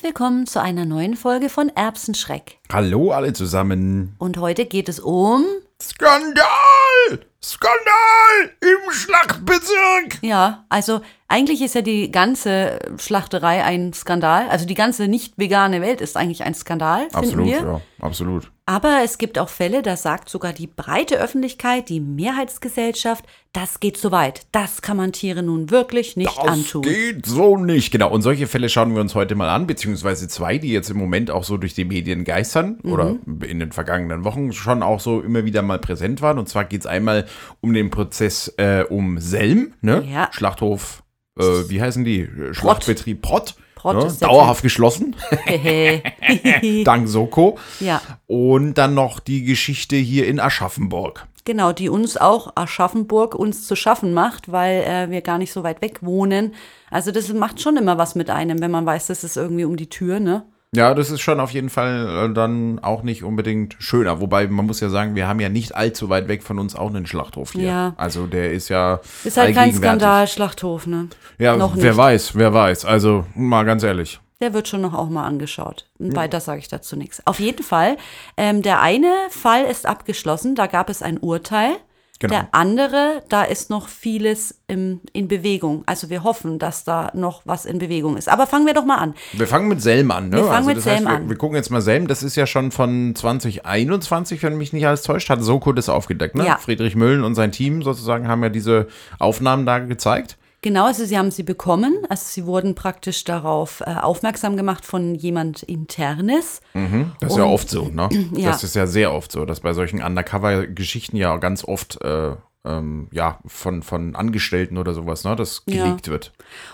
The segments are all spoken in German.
Herzlich willkommen zu einer neuen Folge von Erbsenschreck. Hallo alle zusammen. Und heute geht es um. Skandal! Skandal im Schlachtbezirk! Ja, also eigentlich ist ja die ganze Schlachterei ein Skandal. Also die ganze nicht vegane Welt ist eigentlich ein Skandal, Absolut, wir. ja, absolut. Aber es gibt auch Fälle, da sagt sogar die breite Öffentlichkeit, die Mehrheitsgesellschaft, das geht zu weit. Das kann man Tiere nun wirklich nicht Das antun. geht so nicht. Genau, und solche Fälle schauen wir uns heute mal an, beziehungsweise zwei, die jetzt im Moment auch so durch die Medien geistern oder in den vergangenen Wochen schon auch so immer wieder mal präsent waren. Und zwar geht es einmal um den Prozess äh, um Selm, ne? Ja. Schlachthof, äh, wie heißen die? Schlachtbetrieb Prott. Prott ne? Dauerhaft geschlossen, dank Soko. ja, Und dann noch die Geschichte hier in Aschaffenburg. genau, die uns auch Aschaffenburg uns zu schaffen macht, weil äh, wir gar nicht so weit weg wohnen. Also das macht schon immer was mit einem, wenn man weiß, das ist irgendwie um die Tür, ne? Ja, das ist schon auf jeden Fall äh, dann auch nicht unbedingt schöner. Wobei man muss ja sagen, wir haben ja nicht allzu weit weg von uns auch einen Schlachthof hier. Ja. Also der ist ja Ist halt kein. Skandal, Schlachthof, ne? Ja, Noch wer nicht. weiß, wer weiß. Also mal ganz ehrlich. Der wird schon noch auch mal angeschaut. Weiter sage ich dazu nichts. Auf jeden Fall, ähm, der eine Fall ist abgeschlossen, da gab es ein Urteil. Genau. Der andere, da ist noch vieles im, in Bewegung. Also wir hoffen, dass da noch was in Bewegung ist. Aber fangen wir doch mal an. Wir fangen mit Selm an, ne? Wir fangen also mit das heißt, Selm wir, an. Wir gucken jetzt mal Selm. Das ist ja schon von 2021, wenn mich nicht alles täuscht, hat Soko das aufgedeckt, ne? Ja. Friedrich Müllen und sein Team sozusagen haben ja diese Aufnahmen da gezeigt. Genau, also sie haben sie bekommen. Also sie wurden praktisch darauf äh, aufmerksam gemacht von jemand Internes. Das ist ja oft so, ne? ja. Das ist ja sehr oft so, dass bei solchen Undercover-Geschichten ja ganz oft äh, ähm, ja, von, von Angestellten oder sowas, ne, das Ja. geleakt wird.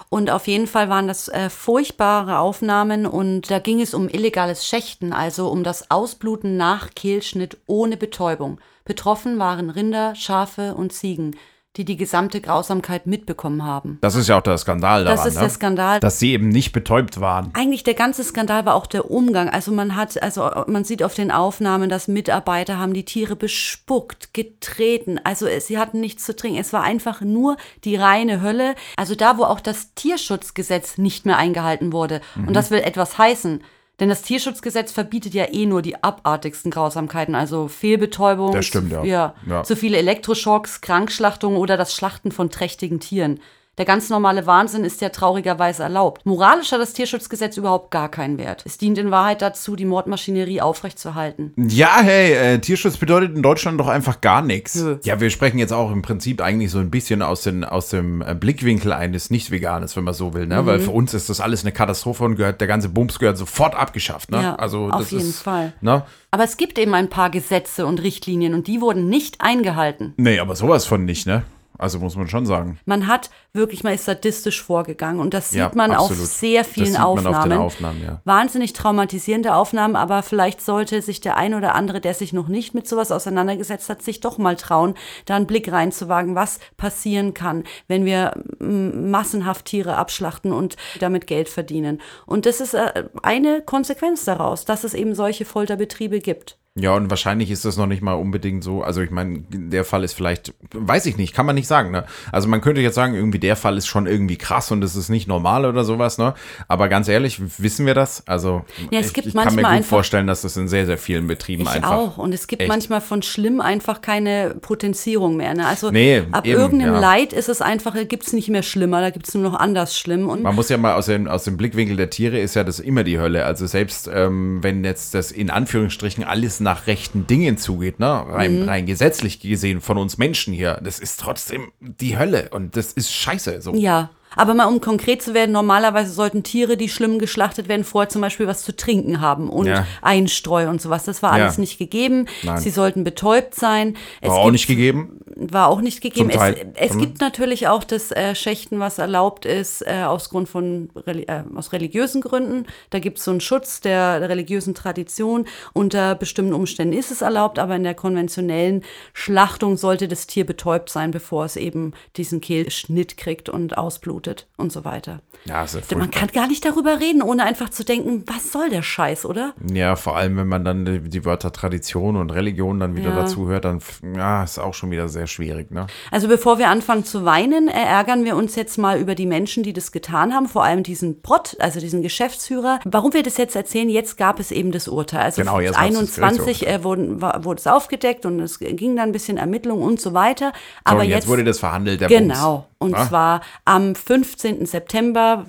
Und auf jeden Fall waren das äh, furchtbare Aufnahmen und da ging es um illegales Schächten, also um das Ausbluten nach Kehlschnitt ohne Betäubung. Betroffen waren Rinder, Schafe und Ziegen, die die gesamte Grausamkeit mitbekommen haben. Das ist ja auch der Skandal daran, Das ist ne? der Skandal. dass sie eben nicht betäubt waren. Eigentlich der ganze Skandal war auch der Umgang. Also man hat, also man sieht auf den Aufnahmen, dass Mitarbeiter haben die Tiere bespuckt, getreten. Also sie hatten nichts zu trinken. Es war einfach nur die reine Hölle. Also da, wo auch das Tierschutzgesetz nicht mehr eingehalten wurde. Und das will etwas heißen. Denn das Tierschutzgesetz verbietet ja eh nur die abartigsten Grausamkeiten, also Fehlbetäubung, Das stimmt, ja. ja, Ja. zu viele Elektroschocks, Krankschlachtungen oder das Schlachten von trächtigen Tieren. Der ganz normale Wahnsinn ist ja traurigerweise erlaubt. Moralisch hat das Tierschutzgesetz überhaupt gar keinen Wert. Es dient in Wahrheit dazu, die Mordmaschinerie aufrechtzuerhalten. Ja, hey, äh, Tierschutz bedeutet in Deutschland doch einfach gar nichts. Ja, wir sprechen jetzt auch im Prinzip eigentlich so ein bisschen aus, den, aus dem äh, Blickwinkel eines Nicht-Veganes, wenn man so will, ne? Mhm. Weil für uns ist das alles eine Katastrophe und gehört, der ganze Bums gehört sofort abgeschafft, ne? Ja, also, auf jeden ist, Fall. Ne? Aber es gibt eben ein paar Gesetze und Richtlinien und die wurden nicht eingehalten. Nee, aber sowas von nicht, ne? Also muss man schon sagen. Man hat wirklich mal ist sadistisch vorgegangen und das sieht Ja, man absolut. auf sehr Das vielen sieht man auf den Aufnahmen. Aufnahmen, ja. Wahnsinnig traumatisierende Aufnahmen, aber vielleicht sollte sich der ein oder andere, der sich noch nicht mit sowas auseinandergesetzt hat, sich doch mal trauen, da einen Blick reinzuwagen, was passieren kann, wenn wir massenhaft Tiere abschlachten und damit Geld verdienen. Und das ist äh, eine Konsequenz daraus, dass es eben solche Folterbetriebe gibt. Ja, und wahrscheinlich ist das noch nicht mal unbedingt so. Also ich meine, der Fall ist vielleicht, weiß ich nicht, kann man nicht sagen, ne? Also man könnte jetzt sagen, irgendwie der Fall ist schon irgendwie krass und es ist nicht normal oder sowas, ne? Aber ganz ehrlich, wissen wir das? Also Ja, es ich, gibt ich kann mir gut einfach- vorstellen, dass das in sehr, sehr vielen Betrieben Ich einfach. auch. Und es gibt Echt. manchmal von schlimm einfach keine Potenzierung mehr. Ne? Also Nee, ab eben, irgendeinem ja. Leid ist es einfach, gibt es nicht mehr schlimmer, da gibt es nur noch anders schlimm. Und Man muss ja mal aus dem, aus dem Blickwinkel der Tiere ist ja das immer die Hölle. Also selbst ähm, wenn jetzt das in Anführungsstrichen alles nach rechten Dingen zugeht, ne, rein, Mhm. rein gesetzlich gesehen von uns Menschen hier, das ist trotzdem die Hölle und das ist scheiße. So. Ja, aber mal um konkret zu werden, normalerweise sollten Tiere, die schlimm geschlachtet werden, vorher zum Beispiel was zu trinken haben und Ja. Einstreu und sowas. Das war Ja. alles nicht gegeben. Nein. Sie sollten betäubt sein. Es War auch gibt- nicht gegeben. War auch nicht gegeben. Es, es Mhm. gibt natürlich auch das äh, Schächten, was erlaubt ist, äh, aus Grund von äh, aus religiösen Gründen. Da gibt es so einen Schutz der, der religiösen Tradition. Unter bestimmten Umständen ist es erlaubt, aber in der konventionellen Schlachtung sollte das Tier betäubt sein, bevor es eben diesen Kehlschnitt kriegt und ausblutet. Verblutet und so weiter. Ja, ist ja Man furchtbar. kann gar nicht darüber reden, ohne einfach zu denken, was soll der Scheiß, oder? Ja, vor allem, wenn man dann die, die Wörter Tradition und Religion dann wieder Ja. dazu hört, dann ja, ist auch schon wieder sehr schwierig, ne? Also bevor wir anfangen zu weinen, ärgern wir uns jetzt mal über die Menschen, die das getan haben, vor allem diesen Prott, also diesen Geschäftsführer. Warum wir das jetzt erzählen, jetzt gab es eben das Urteil. Also Genau, jetzt gab's das 21 äh, wurden, war, wurde es aufgedeckt und es ging dann ein bisschen Ermittlung und so weiter. Aber und jetzt, jetzt, wurde das verhandelt, der genau, und Bums. Ah, zwar am 15. September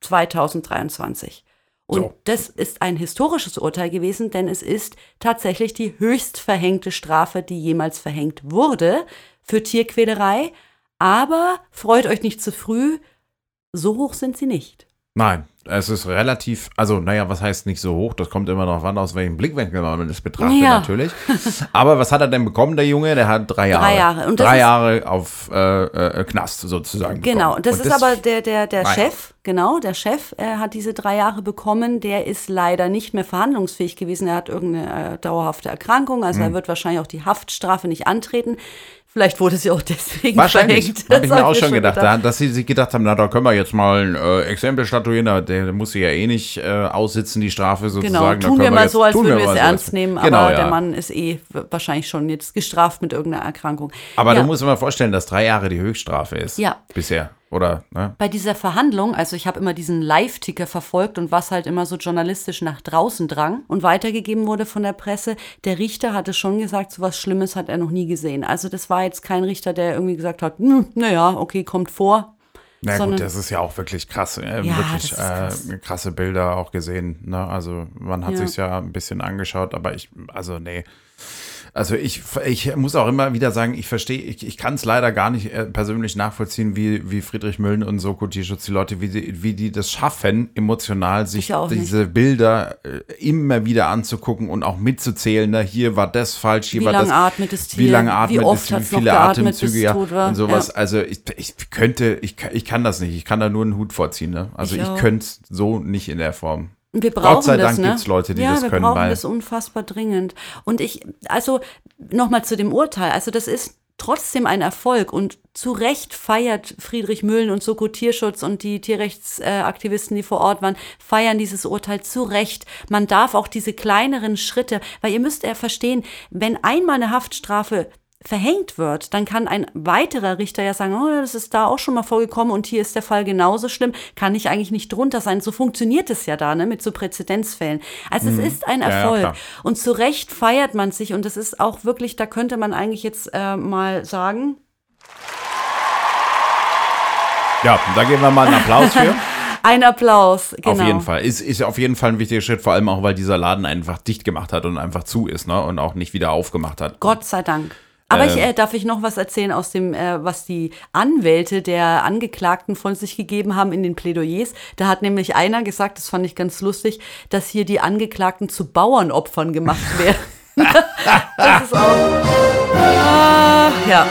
2023. Und So. das ist ein historisches Urteil gewesen, denn es ist tatsächlich die höchst verhängte Strafe, die jemals verhängt wurde für Tierquälerei. Aber freut euch nicht zu früh, so hoch sind sie nicht. Nein, es ist relativ, also naja, was heißt nicht so hoch? Das kommt immer noch an, aus welchem Blickwinkel man das betrachtet Ja. natürlich. Aber was hat er denn bekommen, der Junge? Der hat drei Jahre. Drei Jahre. Und drei Jahre auf äh, äh, Knast sozusagen. Genau, bekommen. das Und ist aber der, der, der. Chef, genau, der Chef äh, hat diese drei Jahre bekommen. Der ist leider nicht mehr verhandlungsfähig gewesen. Er hat irgendeine äh, dauerhafte Erkrankung, also Hm. er wird wahrscheinlich auch die Haftstrafe nicht antreten. Vielleicht wurde sie auch deswegen Wahrscheinlich, verhängt. habe ich mir auch schon gedacht, gedacht. da- dass sie sich gedacht haben, na, da können wir jetzt mal ein äh, Exempel statuieren, aber der, muss sie ja eh nicht äh, aussitzen, die Strafe sozusagen. Genau, Da tun können wir mal jetzt- so, als würden wir es so, ernst als- nehmen, aber Genau, ja. der Mann ist eh wahrscheinlich schon jetzt gestraft mit irgendeiner Erkrankung. Aber ja. du musst dir mal vorstellen, dass drei Jahre die Höchststrafe ist. Ja. Bisher, oder? Ne? bei dieser Verhandlung, also ich habe immer diesen Live-Ticker verfolgt und was halt immer so journalistisch nach draußen drang und weitergegeben wurde von der Presse, der Richter hatte schon gesagt, so was Schlimmes hat er noch nie gesehen. Also das war jetzt kein Richter, der irgendwie gesagt hat, hm, naja, okay, kommt vor. Na sondern- gut, das ist ja auch wirklich krass. Äh, Ja, wirklich krass. Äh, krasse Bilder auch gesehen. Ne? Also man hat Ja. sich's ja ein bisschen angeschaut, aber ich, also nee. Also ich, ich muss auch immer wieder sagen, ich verstehe, ich, ich kann es leider gar nicht äh, persönlich nachvollziehen, wie, wie Friedrich Müllen und Soko Tierschutz, die Leute, wie die, wie die das schaffen, emotional sich diese Bilder äh, immer wieder anzugucken und auch mitzuzählen. Ne? Hier war das falsch, hier Wie war das. atmet das Wie Tier? lange Wie atmet oft es, wie viele Atemzüge, ja, und sowas. Ja. Also ich, ich könnte, ich, kann- ich kann das nicht. Ich kann da nur einen Hut vorziehen. Ne? Also Ich ich, könnte es so nicht in der Form. Und Wir brauchen Gott sei das, Dank ne? gibt's Leute, die ja, das wir können, brauchen weil- das unfassbar dringend. Und ich, also nochmal zu dem Urteil, also das ist trotzdem ein Erfolg und zu Recht feiert Friedrich Müllen und Soko Tierschutz und die Tierrechtsaktivisten, die vor Ort waren, feiern dieses Urteil zu Recht. Man darf auch diese kleineren Schritte, weil ihr müsst ja verstehen, wenn einmal eine Haftstrafe verhängt wird, dann kann ein weiterer Richter ja sagen, oh, das ist da auch schon mal vorgekommen und hier ist der Fall genauso schlimm, kann ich eigentlich nicht drunter sein. So funktioniert es ja da, ne, mit so Präzedenzfällen. Also es ist ein Mhm. Ja, ja, Erfolg. und zu Recht feiert man sich und das ist auch wirklich, da könnte man eigentlich jetzt äh, mal sagen, Ja, da geben wir mal einen Applaus für. ein Applaus. Genau. Auf jeden Fall. Ist, ist auf jeden Fall ein wichtiger Schritt, vor allem auch, weil dieser Laden einfach dicht gemacht hat und einfach zu ist, ne? Und auch nicht wieder aufgemacht hat. Gott sei Dank. Aber ich, Ähm. äh, darf ich noch was erzählen aus dem, äh, was die Anwälte der Angeklagten von sich gegeben haben in den Plädoyers. Da hat nämlich einer gesagt, das fand ich ganz lustig, dass hier die Angeklagten zu Bauernopfern gemacht werden. das ist auch. Ah, ja.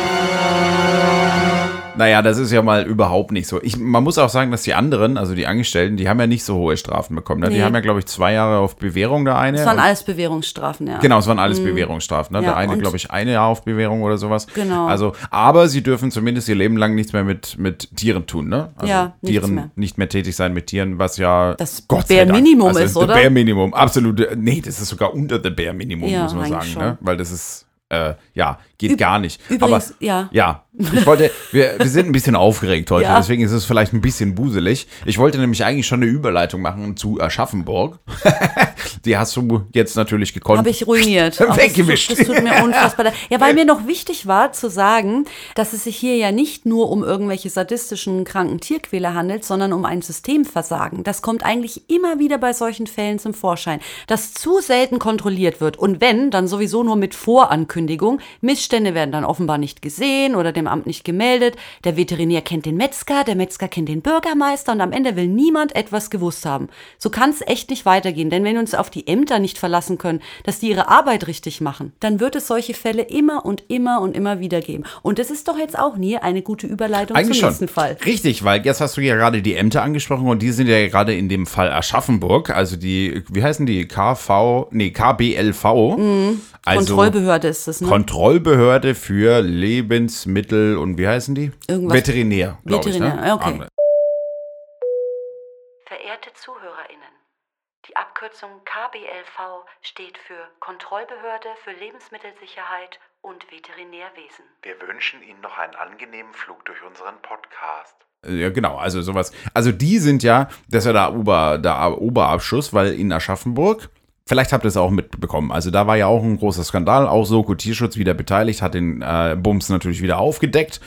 Naja, das ist ja mal überhaupt nicht so. Ich, man muss auch sagen, dass die anderen, also die Angestellten, die haben ja nicht so hohe Strafen bekommen. Ne? Die Nee. haben ja, glaube ich, zwei Jahre auf Bewährung, der eine. Das waren alles Bewährungsstrafen, ja. Genau, es waren alles Bewährungsstrafen. Ne? Ja, der eine, glaube ich, eine Jahr auf Bewährung oder sowas. Genau. Also, aber sie dürfen zumindest ihr Leben lang nichts mehr mit, mit Tieren tun, ne? Also Ja, Tieren mehr. nicht mehr tätig sein mit Tieren, was ja Das Gott Bare Minimum also ist, oder? Bare Minimum, absolut. Nee, das ist sogar unter the Bare Minimum, Ja, muss man sagen, ne? Weil das ist äh, ja, geht gar nicht. übrigens, aber, ja. Ja, ich wollte, wir, wir sind ein bisschen aufgeregt heute, Ja. deswegen ist es vielleicht ein bisschen buselig. Ich wollte nämlich eigentlich schon eine Überleitung machen zu Aschaffenburg. Die hast du jetzt natürlich gekonnt. Habe ich ruiniert. Ach, Weggewischt. Das, das tut mir unfassbar leid. Ja, weil mir noch wichtig war zu sagen, dass es sich hier ja nicht nur um irgendwelche sadistischen, kranken Tierquäler handelt, sondern um ein Systemversagen. Das kommt eigentlich immer wieder bei solchen Fällen zum Vorschein, dass zu selten kontrolliert wird. Und wenn, dann sowieso nur mit Vorankündigung. Missstände werden dann offenbar nicht gesehen oder dem Amt nicht gemeldet. Der Veterinär kennt den Metzger, der Metzger kennt den Bürgermeister und am Ende will niemand etwas gewusst haben. So kann es echt nicht weitergehen, denn wenn wir uns auf die Ämter nicht verlassen können, dass die ihre Arbeit richtig machen, dann wird es solche Fälle immer und immer und immer wieder geben. Und das ist doch jetzt auch nie eine gute Überleitung Eigentlich zum schon. nächsten Fall. Richtig, weil jetzt hast du ja gerade die Ämter angesprochen und die sind ja gerade in dem Fall Aschaffenburg, also die, wie heißen die? KV, nee, KBLV. Also Kontrollbehörde ist das, ne? Kontrollbehörde für Lebensmittel und wie heißen die? Irgendwas- Veterinär, glaube ich. Veterinär, Ne? ja, okay. Werte ZuhörerInnen, die Abkürzung KBLV steht für Kontrollbehörde für Lebensmittelsicherheit und Veterinärwesen. Wir wünschen Ihnen noch einen angenehmen Flug durch unseren Podcast. Ja, genau, also sowas. Also die sind ja, das ist ja der, Ober, der Oberabschuss, weil in Aschaffenburg, vielleicht habt ihr es auch mitbekommen, also da war ja auch ein großer Skandal, auch Soko Tierschutz wieder beteiligt, hat den äh, Bums natürlich wieder aufgedeckt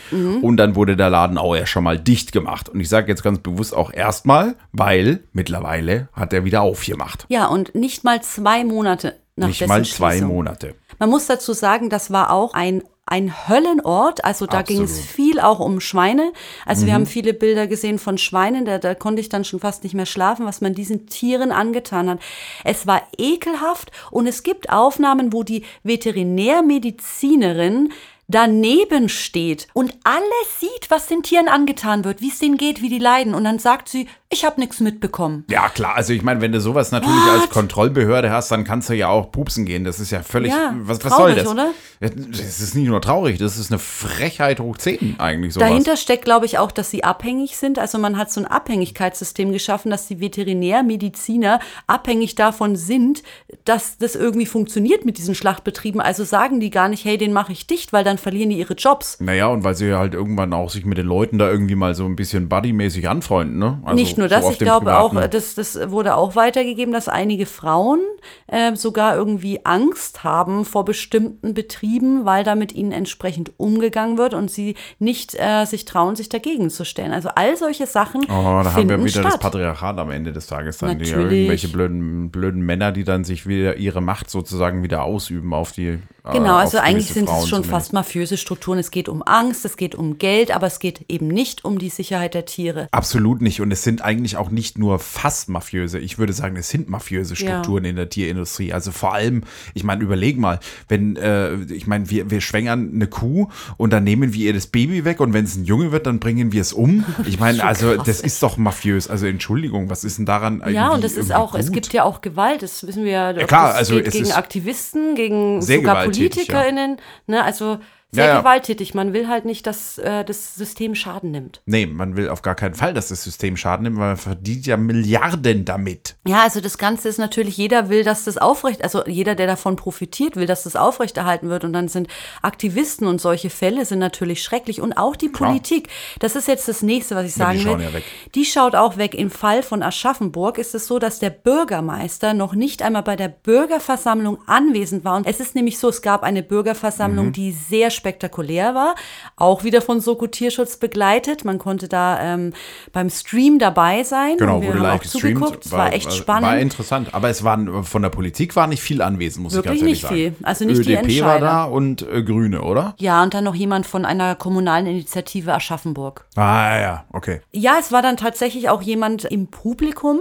und dann wurde der Laden auch ja schon mal dicht gemacht. Und ich sage jetzt ganz bewusst auch erstmal, weil mittlerweile hat er wieder aufgemacht. Ja, und nicht mal zwei Monate nach Nicht mal zwei. Monate. Man muss dazu sagen, das war auch ein ein Höllenort, also da ging es viel auch um Schweine. Also wir haben viele Bilder gesehen von Schweinen, da, da konnte ich dann schon fast nicht mehr schlafen, was man diesen Tieren angetan hat. Es war ekelhaft und es gibt Aufnahmen, wo die Veterinärmedizinerin daneben steht und alles sieht, was den Tieren angetan wird, wie es denen geht, wie die leiden. Und dann sagt sie, ich habe nichts mitbekommen. Ja, klar. Also ich meine, wenn du sowas natürlich als Kontrollbehörde hast, dann kannst du ja auch pupsen gehen. Das ist ja völlig. Ja, was, was traurig, soll das? oder? Das ist nicht nur traurig, das ist eine Frechheit hoch 10 eigentlich sowas. Dahinter steckt, glaube ich, auch, dass sie abhängig sind. Also man hat so ein Abhängigkeitssystem geschaffen, dass die Veterinärmediziner abhängig davon sind, dass das irgendwie funktioniert mit diesen Schlachtbetrieben. Also sagen die gar nicht, hey, den mache ich dicht, weil dann verlieren die ihre Jobs. Naja, und weil sie halt irgendwann auch sich mit den Leuten da irgendwie mal so ein bisschen buddymäßig anfreunden, ne? Also Nicht nur das, ich glaube auch, privaten- das, das wurde auch weitergegeben, dass einige Frauen äh, sogar irgendwie Angst haben vor bestimmten Betrieben, weil da mit ihnen entsprechend umgegangen wird und sie nicht äh, sich trauen, sich dagegen zu stellen. Also all solche Sachen Oh, da haben finden wir wieder das statt. Patriarchat am Ende des Tages dann. Die, Natürlich. irgendwelche blöden, blöden Männer, die dann sich wieder ihre Macht sozusagen wieder ausüben auf die. Äh, Genau, also auf eigentlich sind es Frauen schon zumindest. fast mafiöse Strukturen. Es geht um Angst, es geht um Geld, aber es geht eben nicht um die Sicherheit der Tiere. Absolut nicht. Und es sind eigentlich auch nicht nur fast mafiöse. Ich würde sagen, es sind mafiöse Strukturen in der Tierindustrie. Also vor allem, ich meine, überleg mal, wenn, äh, ich meine, wir, wir schwängern eine Kuh und dann nehmen wir ihr das Baby weg und wenn es ein Junge wird, dann bringen wir es um. Ich meine, also das ist doch mafiös. Also Entschuldigung, was ist denn daran Ja, und es ist auch, es gut? gibt ja auch Gewalt, das wissen wir ja. ob klar, also geht es gegen ist Aktivisten, gegen sehr sogar gewalttätig, PolitikerInnen, ne, also sehr Ja, gewalttätig. Man will halt nicht, dass äh, das System Schaden nimmt. Nee, man will auf gar keinen Fall, dass das System Schaden nimmt, weil man verdient ja Milliarden damit. Ja, also das Ganze ist natürlich, jeder will, dass das aufrecht, also jeder, der davon profitiert, will, dass das aufrechterhalten wird. Und dann sind Aktivisten und solche Fälle sind natürlich schrecklich. Und auch die Politik. Das ist jetzt das nächste, was ich Ja, die sagen schauen will. ja weg. Die schaut auch weg. Im Fall von Aschaffenburg ist es so, dass der Bürgermeister noch nicht einmal bei der Bürgerversammlung anwesend war. Und es ist nämlich so, es gab eine Bürgerversammlung, Mhm. die sehr spektakulär war, auch wieder von Soko Tierschutz begleitet. Man konnte da ähm, beim Stream dabei sein. Genau, Und wir wurde haben live auch gestreamt. zugeguckt. Es war, echt spannend. War interessant. Aber es waren von der Politik war nicht viel anwesend, muss Wirklich ich ganz ehrlich nicht sagen. viel. Also nicht die ÖDP war Entscheider. da und äh, Grüne, oder? Ja, und dann noch jemand von einer kommunalen Initiative Aschaffenburg. Ah ja, okay. Ja, es war dann tatsächlich auch jemand im Publikum.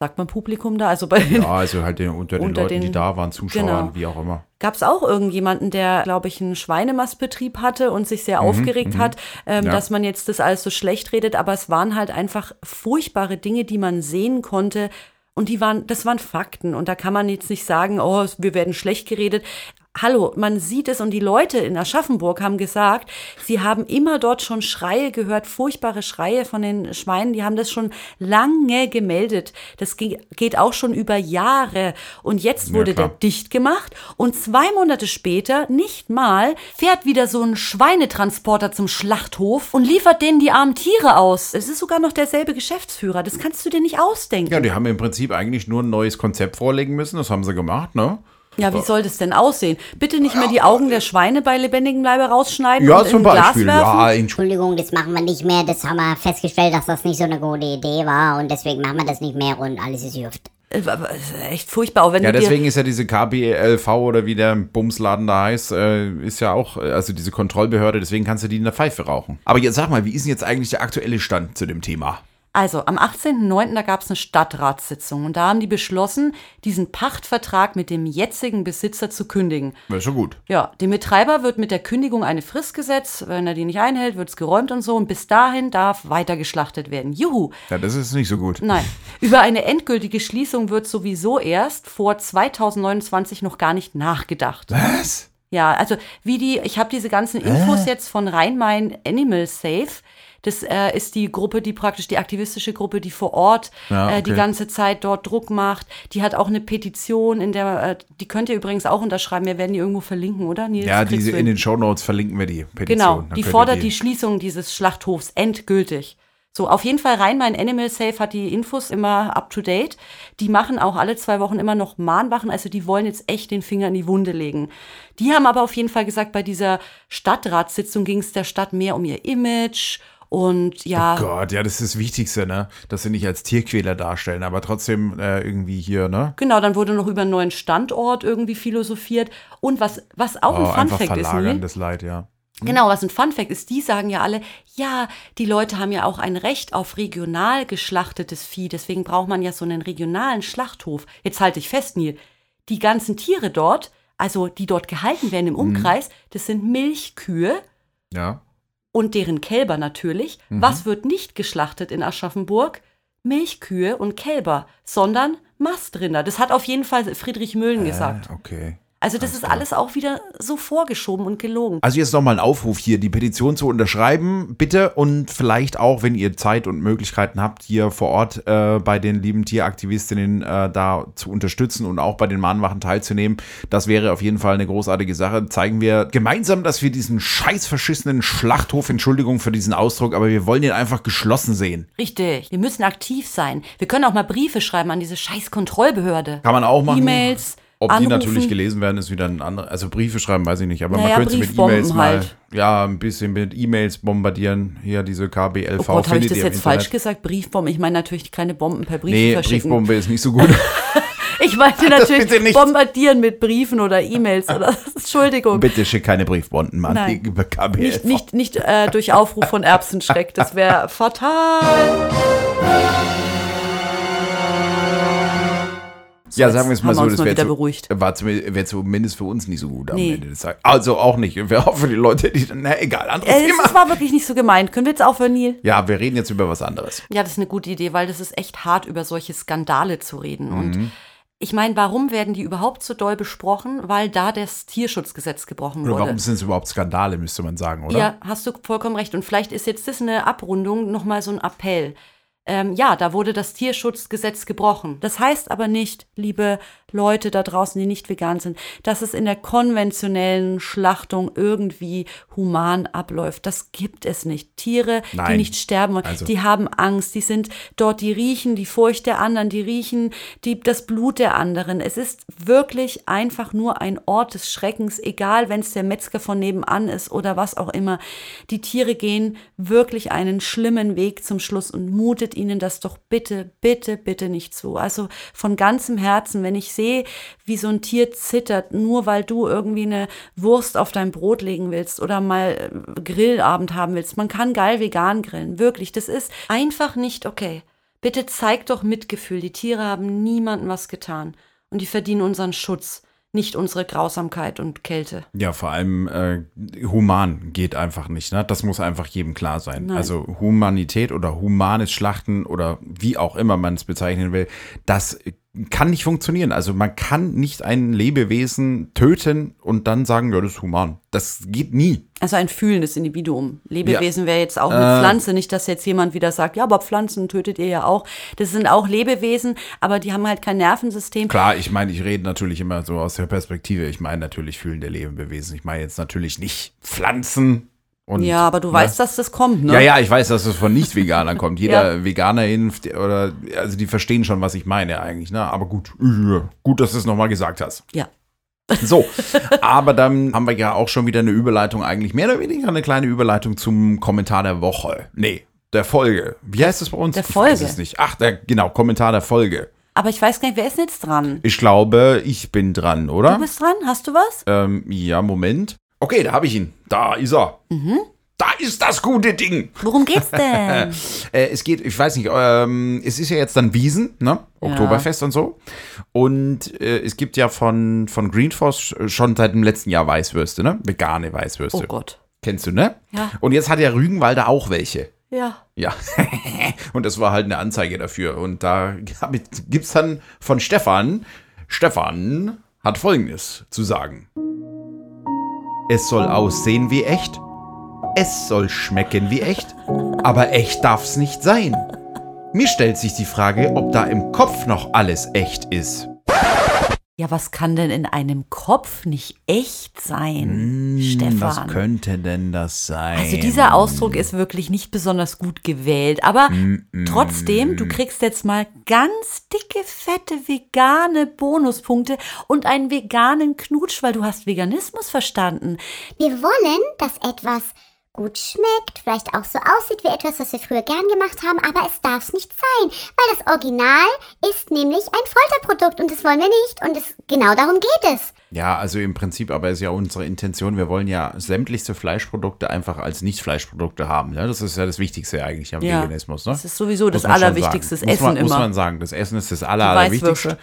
Sagt man Publikum da? Also bei Ja, also halt den, unter den Unter Leuten, die den- da waren, Zuschauern, genau. wie auch immer. gab es auch irgendjemanden, der, glaube ich, einen Schweinemastbetrieb hatte und sich sehr aufgeregt hat, ähm, Mhm, Ja. dass man jetzt das alles so schlecht redet. Aber es waren halt einfach furchtbare Dinge, die man sehen konnte. Und die waren, das waren Fakten. Und da kann man jetzt nicht sagen, oh, wir werden schlecht geredet. Hallo, man sieht es und die Leute in Aschaffenburg haben gesagt, sie haben immer dort schon Schreie gehört, furchtbare Schreie von den Schweinen, die haben das schon lange gemeldet. Das ge- geht auch schon über Jahre. Und jetzt wurde klar. der dicht gemacht und zwei Monate später, nicht mal, fährt wieder so ein Schweinetransporter zum Schlachthof und liefert denen die armen Tiere aus. Es ist sogar noch derselbe Geschäftsführer. Das kannst du dir nicht ausdenken. Ja, die haben im Prinzip eigentlich nur ein neues Konzept vorlegen müssen. Das haben sie gemacht, ne? Ja, wie soll das denn aussehen? Bitte nicht mehr die Augen der Schweine bei lebendigem Leibe rausschneiden Ja, und zum in ein Glas Beispiel. werfen? Ja, Entschuldigung. Das machen wir nicht mehr. Das haben wir festgestellt, dass das nicht so eine gute Idee war und deswegen machen wir das nicht mehr und alles ist Hüft. Äh, aber es ist Echt furchtbar. Auch wenn Ja, deswegen ist ja diese KBLV oder wie der Bumsladen da heißt, äh, ist ja auch, äh, also diese Kontrollbehörde, deswegen kannst du die in der Pfeife rauchen. Aber jetzt sag mal, wie ist denn jetzt eigentlich der aktuelle Stand zu dem Thema? Also am 18.09. da gab es eine Stadtratssitzung und da haben die beschlossen, diesen Pachtvertrag mit dem jetzigen Besitzer zu kündigen. Ist schon gut. Ja, dem Betreiber wird mit der Kündigung eine Frist gesetzt. Wenn er die nicht einhält, wird es geräumt und so. Und bis dahin darf weiter geschlachtet werden. Juhu. Ja, das ist nicht so gut. Nein. Über eine endgültige Schließung wird sowieso erst vor 2029 noch gar nicht nachgedacht. Was? Ja, also wie die, ich habe diese ganzen Infos jetzt von Rhein-Main Animal Safe. Das äh, ist die Gruppe, die praktisch die aktivistische Gruppe, die vor Ort Ja, äh, die okay. ganze Zeit dort Druck macht. Die hat auch eine Petition, in der, äh, die könnt ihr übrigens auch unterschreiben. Wir werden die irgendwo verlinken, oder? Nils, Ja, diese in den Shownotes verlinken wir die Petition. Genau, Dann die fordert die Schließung dieses Schlachthofs endgültig. So, auf jeden Fall rein, mein Animal Safe hat die Infos immer up to date. Die machen auch alle zwei Wochen immer noch Mahnwachen, also die wollen jetzt echt den Finger in die Wunde legen. Die haben aber auf jeden Fall gesagt, bei dieser Stadtratssitzung ging es der Stadt mehr um ihr Image und ja. Oh Gott, ja, das ist das Wichtigste, ne? Dass sie nicht als Tierquäler darstellen, aber trotzdem äh, irgendwie hier, ne? Genau, dann wurde noch über einen neuen Standort irgendwie philosophiert. Und was, was auch Oh, ein Fun einfach Fact ist, verlagern, Neil, das Leid, ja. Genau, was ein Fun Fact ist, die sagen ja alle, ja, die Leute haben ja auch ein Recht auf regional geschlachtetes Vieh, deswegen braucht man ja so einen regionalen Schlachthof. Jetzt halte ich fest, Neil, die ganzen Tiere dort, also die dort gehalten werden im Umkreis, das sind Milchkühe Ja. Und deren Kälber natürlich. Was wird nicht geschlachtet in Aschaffenburg? Milchkühe und Kälber, sondern Mastrinder. Das hat auf jeden Fall Friedrich Möhlen gesagt. Äh, okay. Also das ist alles auch wieder so vorgeschoben und gelogen. Also jetzt nochmal ein Aufruf hier, die Petition zu unterschreiben, bitte und vielleicht auch, wenn ihr Zeit und Möglichkeiten habt, hier vor Ort äh, bei den lieben Tieraktivistinnen äh, da zu unterstützen und auch bei den Mahnwachen teilzunehmen. Das wäre auf jeden Fall eine großartige Sache. Zeigen wir gemeinsam, dass wir diesen scheiß verschissenen Schlachthof, Entschuldigung für diesen Ausdruck, aber wir wollen ihn einfach geschlossen sehen. Richtig. Wir müssen aktiv sein. Wir können auch mal Briefe schreiben an diese scheiß Kontrollbehörde. Kann man auch machen. E-Mails. Ob die anrufen. natürlich gelesen werden, ist wieder ein anderes. Also Briefe schreiben, weiß ich nicht. Aber Naja, man könnte mit Briefbomben E-Mails mal, halt. ja, ein bisschen mit E-Mails bombardieren. Hier diese KBLV. Oh Gott, habe ich das jetzt falsch Internet. gesagt? Briefbomben. Ich meine natürlich keine Bomben per Brief Nee, verschicken. Briefbombe ist nicht so gut. Ich meinte natürlich nicht. bombardieren mit Briefen oder E-Mails. oder Entschuldigung. Bitte schick keine Briefbomben an Nein. gegenüber KBLV. Nicht, nicht, nicht äh, durch Aufruf von Erbsenschreck. Das wäre fatal. Ja, jetzt sagen wir es mal wir so, uns das wäre wieder zu, wär zumindest für uns nicht so gut am Nee. Ende des Tages. Also auch nicht. Auch für die Leute, die dann, na egal, anderes Äh, Thema. das war wirklich nicht so gemeint. Können wir jetzt aufhören, Neil? Ja, wir reden jetzt über was anderes. Ja, das ist eine gute Idee, weil das ist echt hart, über solche Skandale zu reden. Mhm. Und ich meine, warum werden die überhaupt so doll besprochen? Weil da das Tierschutzgesetz gebrochen Oder wurde. warum sind es überhaupt Skandale, müsste man sagen, oder? Ja, hast du vollkommen recht. Und vielleicht ist jetzt das eine Abrundung, nochmal so ein Appell. Ähm, ja, da wurde das Tierschutzgesetz gebrochen. Das heißt aber nicht, liebe Leute da draußen, die nicht vegan sind, dass es in der konventionellen Schlachtung irgendwie human abläuft. Das gibt es nicht. Tiere, die Nein. nicht sterben wollen, Also- die haben Angst, die sind dort, die riechen die Furcht der anderen, die riechen die, das Blut der anderen. Es ist wirklich einfach nur ein Ort des Schreckens, egal wenn es der Metzger von nebenan ist oder was auch immer. Die Tiere gehen wirklich einen schlimmen Weg zum Schluss und mutet ihnen das doch bitte, bitte, bitte nicht zu. Also von ganzem Herzen, wenn ich sehe, wie so ein Tier zittert, nur weil du irgendwie eine Wurst auf dein Brot legen willst oder mal äh, Grillabend haben willst. Man kann geil vegan grillen, wirklich. Das ist einfach nicht okay. Bitte zeig doch Mitgefühl. Die Tiere haben niemandem was getan und die verdienen unseren Schutz, nicht unsere Grausamkeit und Kälte. Ja, vor allem äh, human geht einfach nicht. Ne? Das muss einfach jedem klar sein. Nein. Also Humanität oder humanes Schlachten oder wie auch immer man es bezeichnen will, das kann nicht funktionieren. Also man kann nicht ein Lebewesen töten und dann sagen, ja, das ist human. Das geht nie. Also ein fühlendes Individuum. Lebewesen wäre jetzt auch Äh. eine Pflanze, nicht, dass jetzt jemand wieder sagt, ja, aber Pflanzen tötet ihr ja auch. Das sind auch Lebewesen, aber die haben halt kein Nervensystem. Klar, ich meine, ich rede natürlich immer so aus der Perspektive. Ich meine natürlich fühlende Lebewesen. Ich meine jetzt natürlich nicht Pflanzen. Und, Ja, aber du ne? weißt, dass das kommt, ne? Ja, ja, ich weiß, dass es von Nicht-Veganern kommt. Jeder Veganerin oder also die verstehen schon, was ich meine eigentlich. Ne? Aber gut, äh, gut, dass du es nochmal gesagt hast. Ja. So, aber dann haben wir ja auch schon wieder eine Überleitung eigentlich mehr oder weniger eine kleine Überleitung zum Kommentar der Woche. Nee, der Folge. Wie heißt es bei uns? Der Ich weiß Folge. es nicht. Ach, der, genau, Kommentar der Folge. Aber ich weiß gar nicht, wer ist denn jetzt dran? Ich glaube, ich bin dran, oder? Du bist dran? Hast du was? Ähm, ja, Moment. Okay, da habe ich ihn. Da ist er. Mhm. Da ist das gute Ding. Worum geht's denn? Äh, es geht, ich weiß nicht, ähm, es ist ja jetzt dann Wiesen, ne? Oktoberfest und so. Und äh, es gibt ja von, von Greenforce schon seit dem letzten Jahr Weißwürste, ne? Vegane Weißwürste. oh Gott. Kennst du, ne? Ja. Und jetzt hat ja Rügenwalder auch welche. Ja. Ja. und das war halt eine Anzeige dafür. Und da gibt es dann von Stefan, Stefan hat folgendes zu sagen. Es soll aussehen wie echt. Es soll schmecken wie echt. Aber echt darf's nicht sein. Mir stellt sich die Frage, ob da im Kopf noch alles echt ist. Ja, was kann denn in einem Kopf nicht echt sein, Stefan? Hm, Was könnte denn das sein? Also dieser Ausdruck ist wirklich nicht besonders gut gewählt. Aber trotzdem, du kriegst jetzt mal ganz dicke, fette, vegane Bonuspunkte und einen veganen Knutsch, weil du hast Veganismus verstanden. Wir wollen, dass etwas gut schmeckt, vielleicht auch so aussieht wie etwas, was wir früher gern gemacht haben, aber es darf es nicht sein, weil das Original ist nämlich ein Folterprodukt und das wollen wir nicht und es, genau darum geht es. Ja, also im Prinzip aber ist ja unsere Intention, wir wollen ja sämtlichste Fleischprodukte einfach als Nicht-Fleischprodukte haben. Ne? Das ist ja das Wichtigste eigentlich am Ja, Veganismus. Ne? das ist sowieso das Muss schon Allerwichtigste, das muss man, Essen Muss immer. man sagen, das Essen ist das Aller, Allerwichtigste.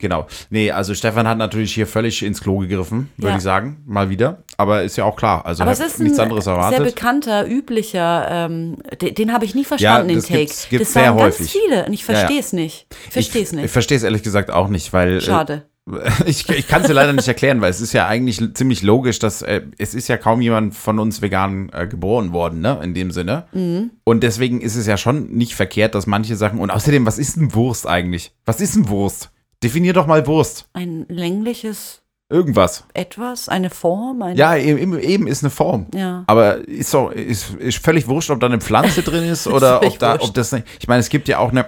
Genau. Nee, also Stefan hat natürlich hier völlig ins Klo gegriffen, würde Ja. ich sagen, mal wieder. Aber ist ja auch klar. Also Aber es ist nichts ein anderes sehr erwartet. bekannter, üblicher, ähm, den, den habe ich nie verstanden, das den Take. gibt's- gibt's das sehr sagen ganz häufig. viele und ich Ja, ja. verstehe es nicht. Ich verstehe es Ich nicht. verstehe es ehrlich gesagt auch nicht, weil. äh, Schade. Ich, ich kann es dir leider nicht erklären, weil es ist ja eigentlich ziemlich logisch, dass äh, es ist ja kaum jemand von uns vegan äh, geboren worden, ne, in dem Sinne. Mhm. Und deswegen ist es ja schon nicht verkehrt, dass manche Sachen, und außerdem, was ist denn Wurst eigentlich? Was ist denn Wurst? Definier doch mal Wurst. Ein längliches Irgendwas. Etwas, eine Form, ein Ja, eben, eben ist eine Form. Ja. Aber ist doch, ist, ist völlig wurscht, ob da eine Pflanze drin ist oder ob völlig da, wurscht. ob das nicht. Ich meine, es gibt ja auch eine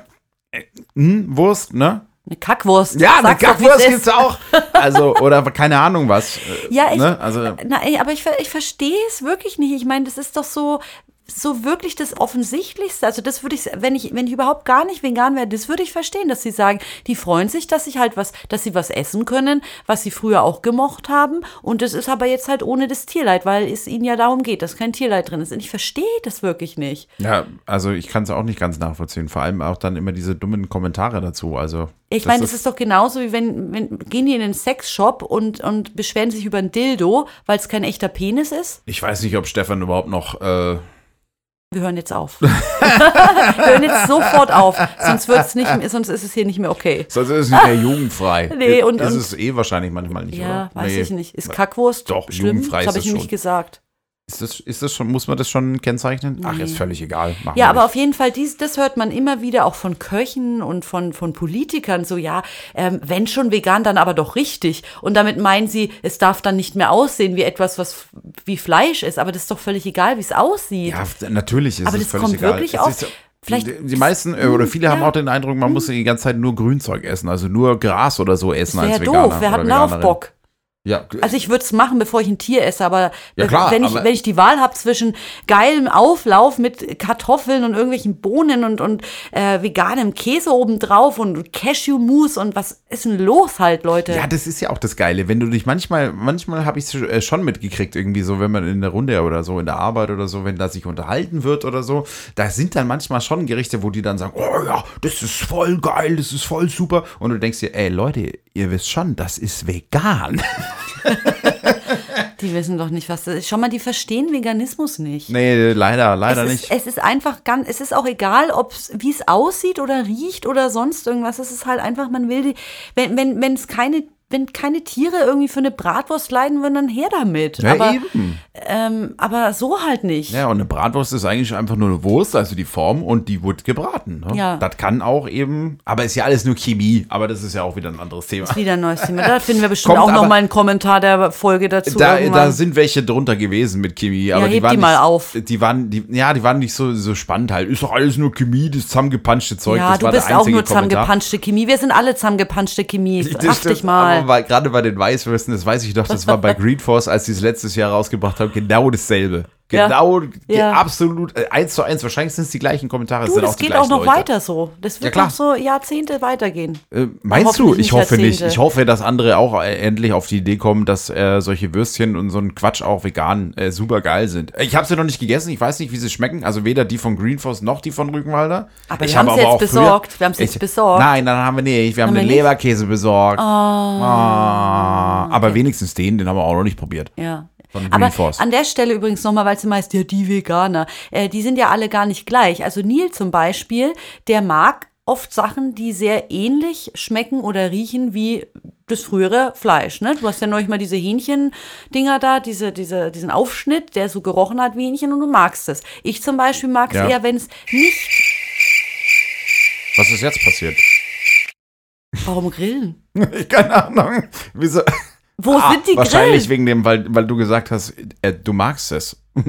äh, hm, Wurst, ne? eine Kackwurst. Ja, eine Kackwurst ist. gibt's auch. Also, oder keine Ahnung was. Äh, Ja, ich, ne? Also, na, aber ich, ich verstehe es wirklich nicht. Ich meine, das ist doch so, so wirklich das Offensichtlichste. Also das würde ich, wenn ich, wenn ich überhaupt gar nicht vegan wäre, das würde ich verstehen, dass sie sagen, die freuen sich, dass ich halt was, dass sie was essen können, was sie früher auch gemocht haben. Und das ist aber jetzt halt ohne das Tierleid, weil es ihnen ja darum geht, dass kein Tierleid drin ist. Und ich verstehe das wirklich nicht. ja, also ich kann es auch nicht ganz nachvollziehen. Vor allem auch dann immer diese dummen Kommentare dazu. Also, Ich meine, das ist doch genauso wie wenn, wenn gehen die in den Sexshop und, und beschweren sich über ein Dildo, weil es kein echter Penis ist. Ich weiß nicht, ob Stefan überhaupt noch. Äh, Wir hören jetzt auf. Wir hören jetzt sofort auf, sonst wird's nicht, mehr- sonst ist es hier nicht mehr okay. sonst ist es nicht mehr jugendfrei. Nee, und- ist und- es eh wahrscheinlich manchmal nicht, Ja, oder? weiß Nee. ich nicht. Ist Kackwurst Doch, schlimm? jugendfrei Das habe ich nämlich gesagt. Ist das, ist das schon, muss man das schon kennzeichnen? Ach, ist völlig egal. Machen Ja, aber nicht. auf jeden Fall, dies, das hört man immer wieder auch von Köchen und von, von Politikern so, ja, ähm, wenn schon vegan, dann aber doch richtig. Und damit meinen sie, es darf dann nicht mehr aussehen wie etwas, was wie Fleisch ist. Aber das ist doch völlig egal, wie es aussieht. Ja, natürlich ist Aber es das völlig kommt egal. wirklich Es auf. ist- Vielleicht- die, meisten äh, oder viele haben ja. auch den Eindruck, man muss die ganze Zeit nur Grünzeug essen, also nur Gras oder so essen das als Veganer. doof. Wer hat darauf. Bock? Ja, Also ich würde es machen, bevor ich ein Tier esse, aber Ja, klar, wenn, ich, aber- wenn ich die Wahl habe zwischen geilem Auflauf mit Kartoffeln und irgendwelchen Bohnen und, und äh, veganem Käse obendrauf und Cashew-Mousse und was ist denn los halt, Leute? Ja, das ist ja auch das Geile. Wenn du dich manchmal, manchmal habe ich es schon mitgekriegt, irgendwie so, wenn man in der Runde oder so, in der Arbeit oder so, wenn da sich unterhalten wird oder so, da sind dann manchmal schon Gerichte, wo die dann sagen, oh ja, das ist voll geil, das ist voll super. Und du denkst dir, ey Leute, ihr wisst schon, das ist vegan. Die wissen doch nicht, was das ist. Schau mal, die verstehen Veganismus nicht. nee, leider, leider es nicht. Ist, es ist einfach ganz, es ist auch egal, wie es aussieht oder riecht oder sonst irgendwas. Es ist halt einfach, man will die, wenn, wenn, wenn es keine, wenn keine Tiere irgendwie für eine Bratwurst leiden würden, dann her damit. ja, aber, eben. ähm, aber so halt nicht. Ja, und eine Bratwurst ist eigentlich einfach nur eine Wurst, also die Form und die wird gebraten. Ne? Ja. Das kann auch eben, aber ist ja alles nur Chemie, aber das ist ja auch wieder ein anderes Thema. Wieder ein neues Thema. Da finden wir bestimmt Kommt auch noch aber- mal einen Kommentar der Folge dazu. Da, da sind welche drunter gewesen mit Chemie, aber die heb waren die nicht, mal auf. Die waren, die, ja, die waren nicht so, so spannend halt. Ist doch alles nur Chemie, das zusammengepanschte Zeug. ja, das du bist auch nur zusammengepanschte Chemie. Wir sind alle zusammengepanschte Chemie. Stimmt, dich mal. Bei, gerade bei den Weißwürsten, das weiß ich doch, das war bei Green Force, als die es letztes Jahr rausgebracht haben, genau dasselbe. Ja. Genau, Ja. absolut, äh, eins zu eins. Wahrscheinlich sind es die gleichen Kommentare. Du, sind das auch die geht auch noch Leute. weiter so. Das wird klar. noch so Jahrzehnte weitergehen. Äh, meinst du? Ich nicht hoffe nicht. Jahrzehnte. Ich hoffe, dass andere auch äh, endlich auf die Idee kommen, dass äh, solche Würstchen und so ein Quatsch auch vegan äh, super geil sind. Ich habe sie noch nicht gegessen. Ich weiß nicht, wie sie schmecken. Also weder die von Greenforce noch die von Rückenwalder. Aber ich wir haben habe sie jetzt auch früher- besorgt. Wir haben sie jetzt Ich- besorgt. Nein, dann haben wir nicht. Wir haben, Haben den nicht? Leberkäse besorgt. Ah, aber wenigstens den, den haben wir auch noch nicht probiert. Ja. Von Aber Green Force. an der Stelle übrigens nochmal, weil es immer heißt, ja, die Veganer, äh, die sind ja alle gar nicht gleich. Also Neil zum Beispiel, der mag oft Sachen, die sehr ähnlich schmecken oder riechen wie das frühere Fleisch, ne? Du hast ja neulich mal diese Hähnchen-Dinger da, diese, diese, diesen Aufschnitt, der so gerochen hat wie Hähnchen und du magst es. Ich zum Beispiel mag es Ja. eher, wenn es nicht. Was ist jetzt passiert? Warum grillen? Keine Ahnung. Wieso? Wo Ah, sind die wahrscheinlich Grillen? wegen dem, weil, weil du gesagt hast, äh, du magst es.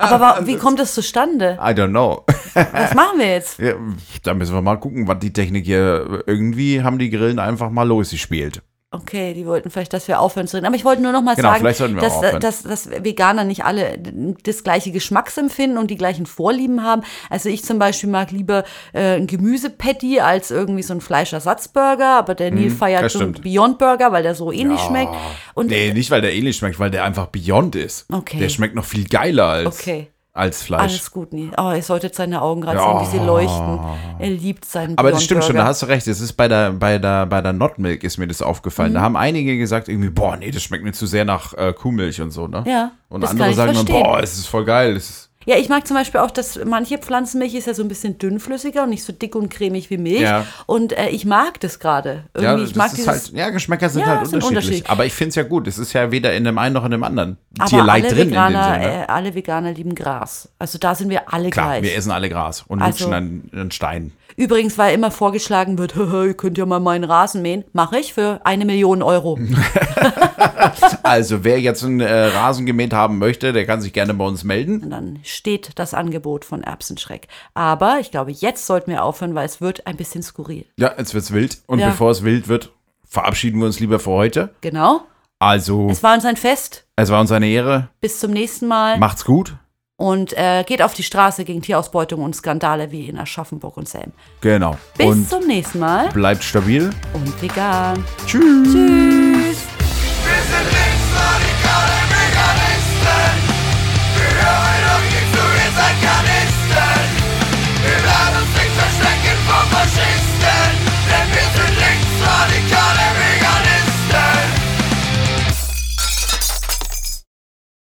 Aber wie kommt das zustande? I don't know. Was machen wir jetzt? Ja, da müssen wir mal gucken, was die Technik hier. Irgendwie haben die Grillen einfach mal losgespielt. Okay, die wollten vielleicht, dass wir aufhören zu reden. Aber ich wollte nur noch mal Genau, sagen, dass, dass, dass Veganer nicht alle das gleiche Geschmacksempfinden und die gleichen Vorlieben haben. Also ich zum Beispiel mag lieber äh, ein Gemüsepatty als irgendwie so ein Fleischersatzburger, aber der Neil Mhm, feiert so einen. Beyond Burger, weil der so ähnlich schmeckt. Und Nee, nicht, weil der ähnlich schmeckt, weil der einfach Beyond ist. Okay. Der schmeckt noch viel geiler als, Okay. Als Fleisch. alles gut, Neil. Oh, ihr solltet seine Augen gerade sehen, wie sie leuchten. Er liebt seinen Aber das stimmt schon, da Burger. hast du recht. Es ist bei der, bei der, bei der Not Milk ist mir das aufgefallen. Da Mhm. haben einige gesagt, irgendwie, boah, nee, das schmeckt mir zu sehr nach äh, Kuhmilch und so, ne? Ja, Und andere sagen dann, boah, es ist voll geil. Es ist, Ja, ich mag zum Beispiel auch, dass manche Pflanzenmilch ist ja so ein bisschen dünnflüssiger und nicht so dick und cremig wie Milch. Ja. Und äh, ich mag das gerade. ja, ich das mag dieses. halt, ja, Geschmäcker sind Ja, halt sind unterschiedlich. unterschiedlich. Aber ich finde es ja gut. Es ist ja weder in dem einen noch in dem anderen aber Tierleid alle drin in Veganer, dem Sinne. äh, alle Veganer lieben Gras. Also da sind wir alle Klar, gleich. wir essen alle Gras und Also- lutschen an, an Stein. Übrigens, weil immer vorgeschlagen wird, ihr könnt ja mal meinen Rasen mähen. Mache ich für eine Million Euro. Also, wer jetzt einen äh, Rasen gemäht haben möchte, der kann sich gerne bei uns melden. Und dann steht das Angebot von Erbsenschreck. Aber ich glaube, jetzt sollten wir aufhören, weil es wird ein bisschen skurril. Ja, jetzt wird's wild. Und Ja. bevor es wild wird, verabschieden wir uns lieber für heute. Genau. Also, Es war uns ein Fest. es war uns eine Ehre. Bis zum nächsten Mal. Macht's gut und äh, geht auf die Straße gegen Tierausbeutung und Skandale wie in Aschaffenburg und Selm. Genau. Bis und zum nächsten Mal. Bleibt stabil. Und vegan. Tschüss. Tschüss.